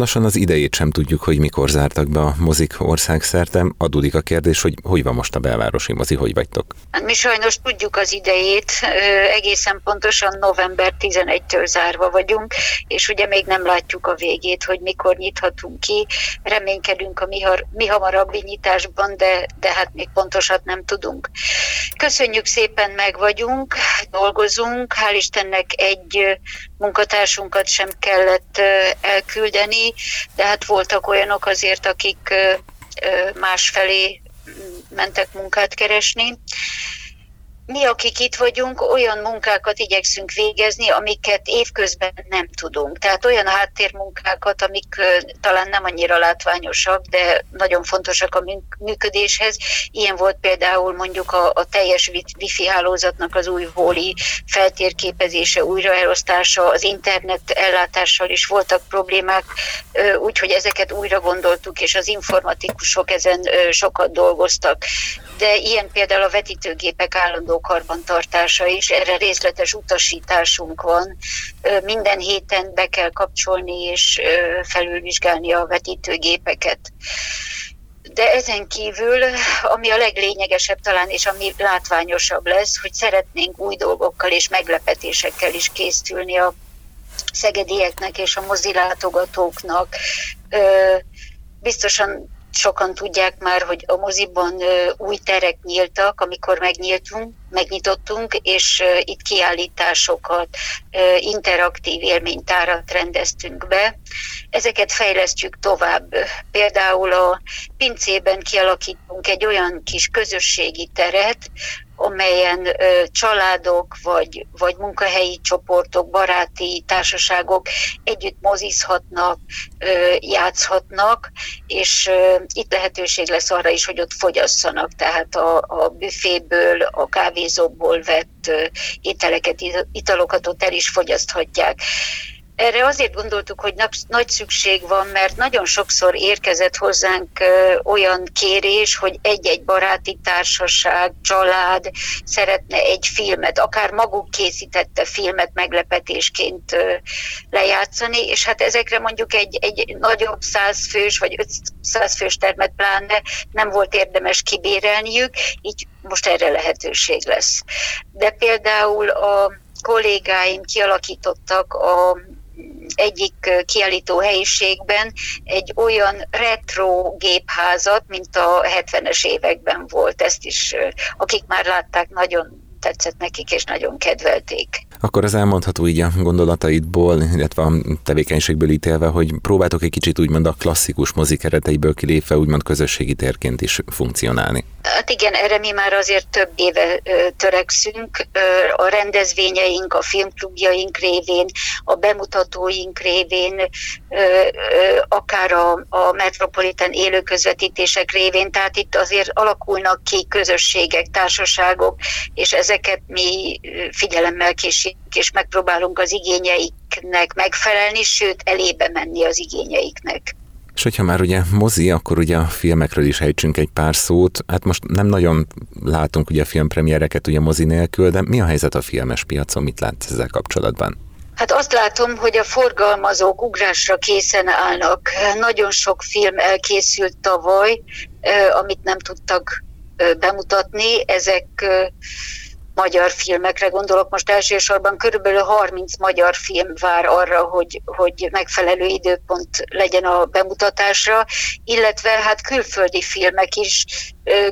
Lassan az idejét sem tudjuk, hogy mikor zártak be a mozik országszerte. Adódik a kérdés, hogy hogy van most a belvárosi mozi, hogy vagytok? Hát mi sajnos tudjuk az idejét, egészen pontosan november 11-től zárva vagyunk, és ugye még nem látjuk a végét, hogy mikor nyithatunk ki. Reménykedünk a mi, mi hamarabbi nyitásban, de, de hát még pontosat nem tudunk. Köszönjük szépen, meg vagyunk, dolgozunk, hál' Istennek egy munkatársunkat sem kellett elküldeni, de hát voltak olyanok azért, akik másfelé mentek munkát keresni mi, akik itt vagyunk, olyan munkákat igyekszünk végezni, amiket évközben nem tudunk. Tehát olyan háttérmunkákat, amik talán nem annyira látványosak, de nagyon fontosak a működéshez. Ilyen volt például mondjuk a, a teljes wifi hálózatnak az új hóli feltérképezése, újraelosztása, az internet ellátással is voltak problémák, úgyhogy ezeket újra gondoltuk, és az informatikusok ezen sokat dolgoztak. De ilyen például a vetítőgépek állandó karbantartása is, erre részletes utasításunk van. Minden héten be kell kapcsolni és felülvizsgálni a vetítőgépeket. De ezen kívül, ami a leglényegesebb talán, és ami látványosabb lesz, hogy szeretnénk új dolgokkal és meglepetésekkel is készülni a szegedieknek és a mozilátogatóknak. Biztosan sokan tudják már, hogy a moziban új terek nyíltak, amikor megnyíltunk, megnyitottunk, és itt kiállításokat, interaktív élménytárat rendeztünk be. Ezeket fejlesztjük tovább. Például a pincében kialakítunk egy olyan kis közösségi teret, amelyen ö, családok vagy, vagy munkahelyi csoportok, baráti társaságok együtt mozizhatnak, ö, játszhatnak, és ö, itt lehetőség lesz arra is, hogy ott fogyasszanak, tehát a, a büféből, a kávézóból vett ö, ételeket, italokat ott el is fogyaszthatják. Erre azért gondoltuk, hogy nagy szükség van, mert nagyon sokszor érkezett hozzánk olyan kérés, hogy egy-egy baráti társaság, család szeretne egy filmet, akár maguk készítette filmet meglepetésként lejátszani, és hát ezekre mondjuk egy, egy nagyobb százfős vagy 500 fős termet pláne nem volt érdemes kibérelniük, így most erre lehetőség lesz. De például a kollégáim kialakítottak a egyik kiállító helyiségben egy olyan retro gépházat, mint a 70-es években volt. Ezt is, akik már látták, nagyon tetszett nekik, és nagyon kedvelték. Akkor az elmondható így a gondolataidból, illetve a tevékenységből ítélve, hogy próbáltok egy kicsit úgymond a klasszikus mozik kereteiből kilépve úgymond közösségi térként is funkcionálni. Hát igen, erre mi már azért több éve törekszünk. A rendezvényeink, a filmklubjaink révén, a bemutatóink révén, akár a, a metropolitan élőközvetítések révén, tehát itt azért alakulnak ki közösségek, társaságok, és ezeket mi figyelemmel kísérjük, és megpróbálunk az igényeiknek megfelelni, sőt elébe menni az igényeiknek. És hogyha már ugye mozi, akkor ugye a filmekről is ejtsünk egy pár szót. Hát most nem nagyon látunk ugye filmpremiereket ugye mozi nélkül, de mi a helyzet a filmes piacon, mit látsz ezzel kapcsolatban? Hát azt látom, hogy a forgalmazók ugrásra készen állnak. Nagyon sok film elkészült tavaly, amit nem tudtak bemutatni. Ezek magyar filmekre gondolok. Most elsősorban, körülbelül 30 magyar film vár arra, hogy, hogy megfelelő időpont legyen a bemutatásra, illetve hát külföldi filmek is,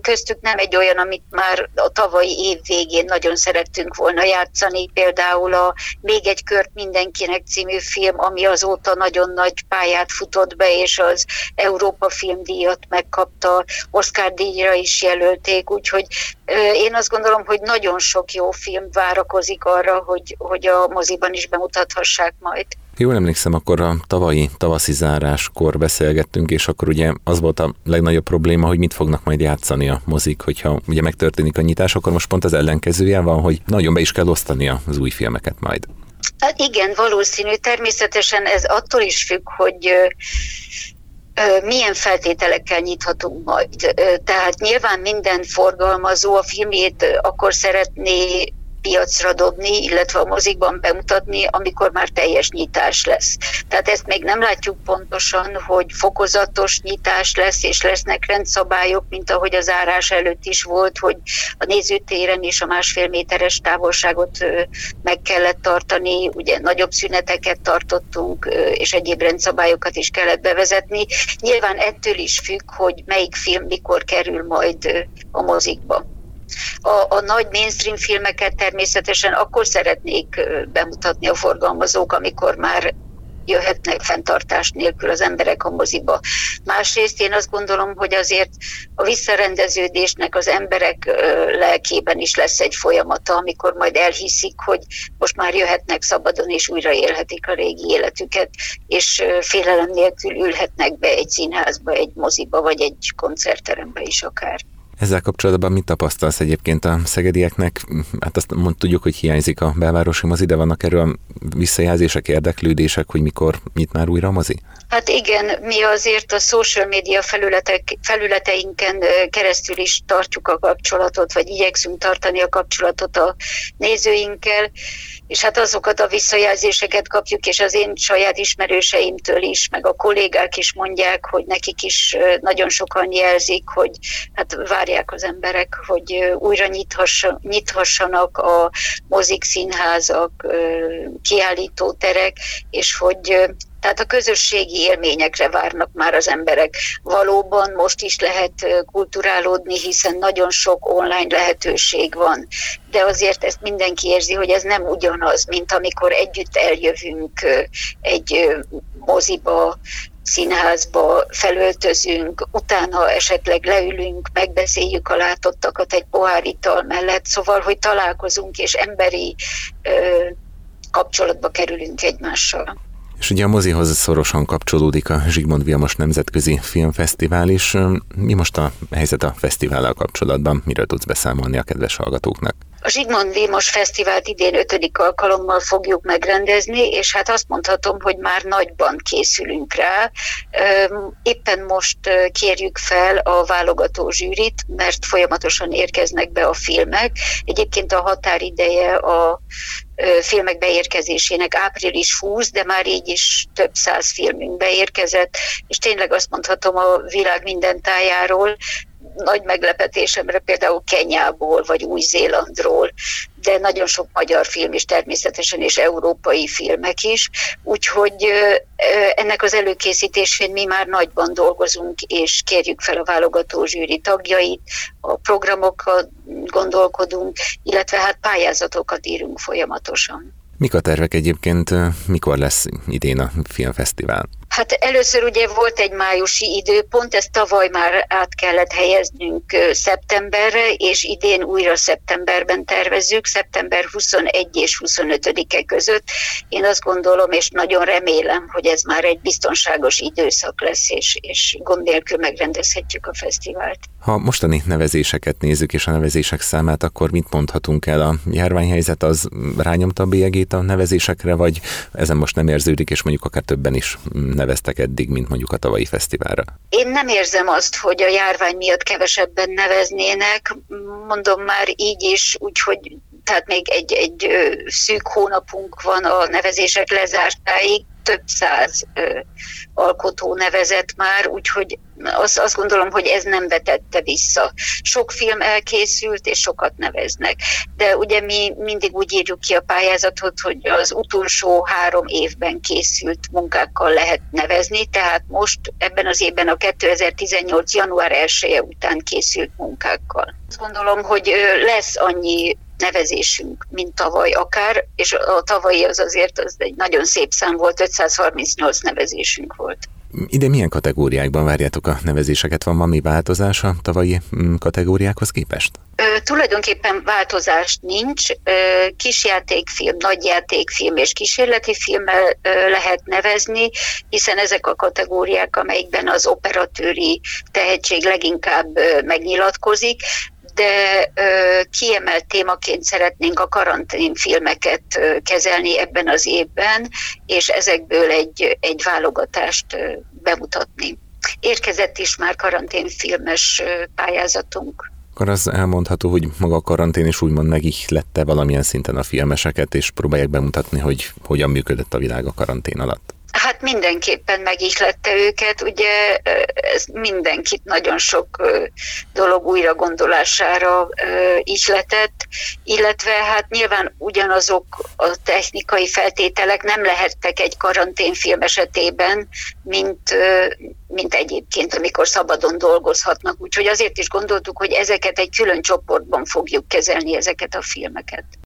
köztük nem egy olyan, amit már a tavalyi év végén nagyon szerettünk volna játszani, például a Még egy kört mindenkinek című film, ami azóta nagyon nagy pályát futott be, és az Európa filmdíjat megkapta, Oscar díjra is jelölték, úgyhogy én azt gondolom, hogy nagyon sok jó film várakozik arra, hogy, hogy a moziban is bemutathassák majd. Jól emlékszem, akkor a tavalyi tavaszi záráskor beszélgettünk, és akkor ugye az volt a legnagyobb probléma, hogy mit fognak majd játszani a mozik, hogyha ugye megtörténik a nyitás, akkor most pont az ellenkezője van, hogy nagyon be is kell osztani az új filmeket majd. Hát igen, valószínű. Természetesen ez attól is függ, hogy milyen feltételekkel nyithatunk majd. Tehát nyilván minden forgalmazó a filmjét akkor szeretné piacra dobni, illetve a mozikban bemutatni, amikor már teljes nyitás lesz. Tehát ezt még nem látjuk pontosan, hogy fokozatos nyitás lesz, és lesznek rendszabályok, mint ahogy az árás előtt is volt, hogy a nézőtéren is a másfél méteres távolságot meg kellett tartani, ugye nagyobb szüneteket tartottunk, és egyéb rendszabályokat is kellett bevezetni. Nyilván ettől is függ, hogy melyik film mikor kerül majd a mozikba. A, a nagy mainstream filmeket természetesen akkor szeretnék bemutatni a forgalmazók, amikor már jöhetnek fenntartás nélkül az emberek a moziba. Másrészt én azt gondolom, hogy azért a visszarendeződésnek az emberek lelkében is lesz egy folyamata, amikor majd elhiszik, hogy most már jöhetnek szabadon és újra élhetik a régi életüket, és félelem nélkül ülhetnek be egy színházba, egy moziba, vagy egy koncertterembe is akár. Ezzel kapcsolatban mit tapasztalsz egyébként a szegedieknek? Hát azt mond, tudjuk, hogy hiányzik a belvárosi mozi, de vannak erről visszajelzések, érdeklődések, hogy mikor nyit már újra a mozi? Hát igen, mi azért a social media felületek, felületeinken keresztül is tartjuk a kapcsolatot, vagy igyekszünk tartani a kapcsolatot a nézőinkkel, és hát azokat a visszajelzéseket kapjuk, és az én saját ismerőseimtől is, meg a kollégák is mondják, hogy nekik is nagyon sokan jelzik, hogy hát várják az emberek, hogy újra nyithassanak a mozik, színházak, kiállítóterek, és hogy tehát a közösségi élményekre várnak már az emberek. Valóban most is lehet kulturálódni, hiszen nagyon sok online lehetőség van, de azért ezt mindenki érzi, hogy ez nem ugyanaz, mint amikor együtt eljövünk egy moziba, színházba felöltözünk, utána esetleg leülünk, megbeszéljük a látottakat egy pohár ital mellett, szóval, hogy találkozunk és emberi ö, kapcsolatba kerülünk egymással. És ugye a mozihoz szorosan kapcsolódik a Zsigmond Vilmos Nemzetközi Filmfesztivál is. Mi most a helyzet a fesztivállal kapcsolatban? Miről tudsz beszámolni a kedves hallgatóknak? A Zsigmond Vilmos Fesztivált idén ötödik alkalommal fogjuk megrendezni, és hát azt mondhatom, hogy már nagyban készülünk rá. Éppen most kérjük fel a válogató zsűrit, mert folyamatosan érkeznek be a filmek. Egyébként a határideje a filmek beérkezésének április 20, de már így is több száz filmünk beérkezett, és tényleg azt mondhatom a világ minden tájáról, nagy meglepetésemre például Kenyából vagy Új-Zélandról, de nagyon sok magyar film is természetesen, és európai filmek is. Úgyhogy ennek az előkészítésén mi már nagyban dolgozunk, és kérjük fel a válogató zsűri tagjait, a programokat gondolkodunk, illetve hát pályázatokat írunk folyamatosan. Mik a tervek egyébként, mikor lesz idén a filmfesztivál? Hát először ugye volt egy májusi időpont, ezt tavaly már át kellett helyeznünk szeptemberre, és idén újra szeptemberben tervezzük, szeptember 21 és 25-e között. Én azt gondolom, és nagyon remélem, hogy ez már egy biztonságos időszak lesz, és, és gond nélkül megrendezhetjük a fesztivált. Ha mostani nevezéseket nézzük, és a nevezések számát, akkor mit mondhatunk el? A járványhelyzet az rányomta a bélyegét a nevezésekre, vagy ezen most nem érződik, és mondjuk akár többen is neveztek eddig, mint mondjuk a tavalyi fesztiválra? Én nem érzem azt, hogy a járvány miatt kevesebben neveznének. Mondom már így is, úgyhogy tehát még egy, egy szűk hónapunk van a nevezések lezártáig, több száz ö, alkotó nevezett már, úgyhogy azt, azt gondolom, hogy ez nem vetette vissza. Sok film elkészült, és sokat neveznek. De ugye mi mindig úgy írjuk ki a pályázatot, hogy az utolsó három évben készült munkákkal lehet nevezni, tehát most ebben az évben a 2018. január 1 -e után készült munkákkal. Azt gondolom, hogy lesz annyi nevezésünk, mint tavaly akár, és a tavalyi az azért az egy nagyon szép szám volt, 538 nevezésünk volt. Ide milyen kategóriákban várjátok a nevezéseket? Van valami változás a tavalyi mm, kategóriákhoz képest? Ö, tulajdonképpen változást nincs. Ö, kisjátékfilm, nagyjátékfilm és kísérleti filmmel ö, lehet nevezni, hiszen ezek a kategóriák, amelyikben az operatőri tehetség leginkább ö, megnyilatkozik, de kiemelt témaként szeretnénk a karanténfilmeket kezelni ebben az évben, és ezekből egy, egy válogatást bemutatni. Érkezett is már karanténfilmes pályázatunk. Akkor az elmondható, hogy maga a karantén is úgymond megihlette valamilyen szinten a filmeseket, és próbálják bemutatni, hogy hogyan működött a világ a karantén alatt. Hát mindenképpen megihlette őket, ugye ez mindenkit nagyon sok dolog újra gondolására ihletett, illetve hát nyilván ugyanazok a technikai feltételek nem lehettek egy karanténfilm esetében, mint, mint egyébként, amikor szabadon dolgozhatnak. Úgyhogy azért is gondoltuk, hogy ezeket egy külön csoportban fogjuk kezelni, ezeket a filmeket.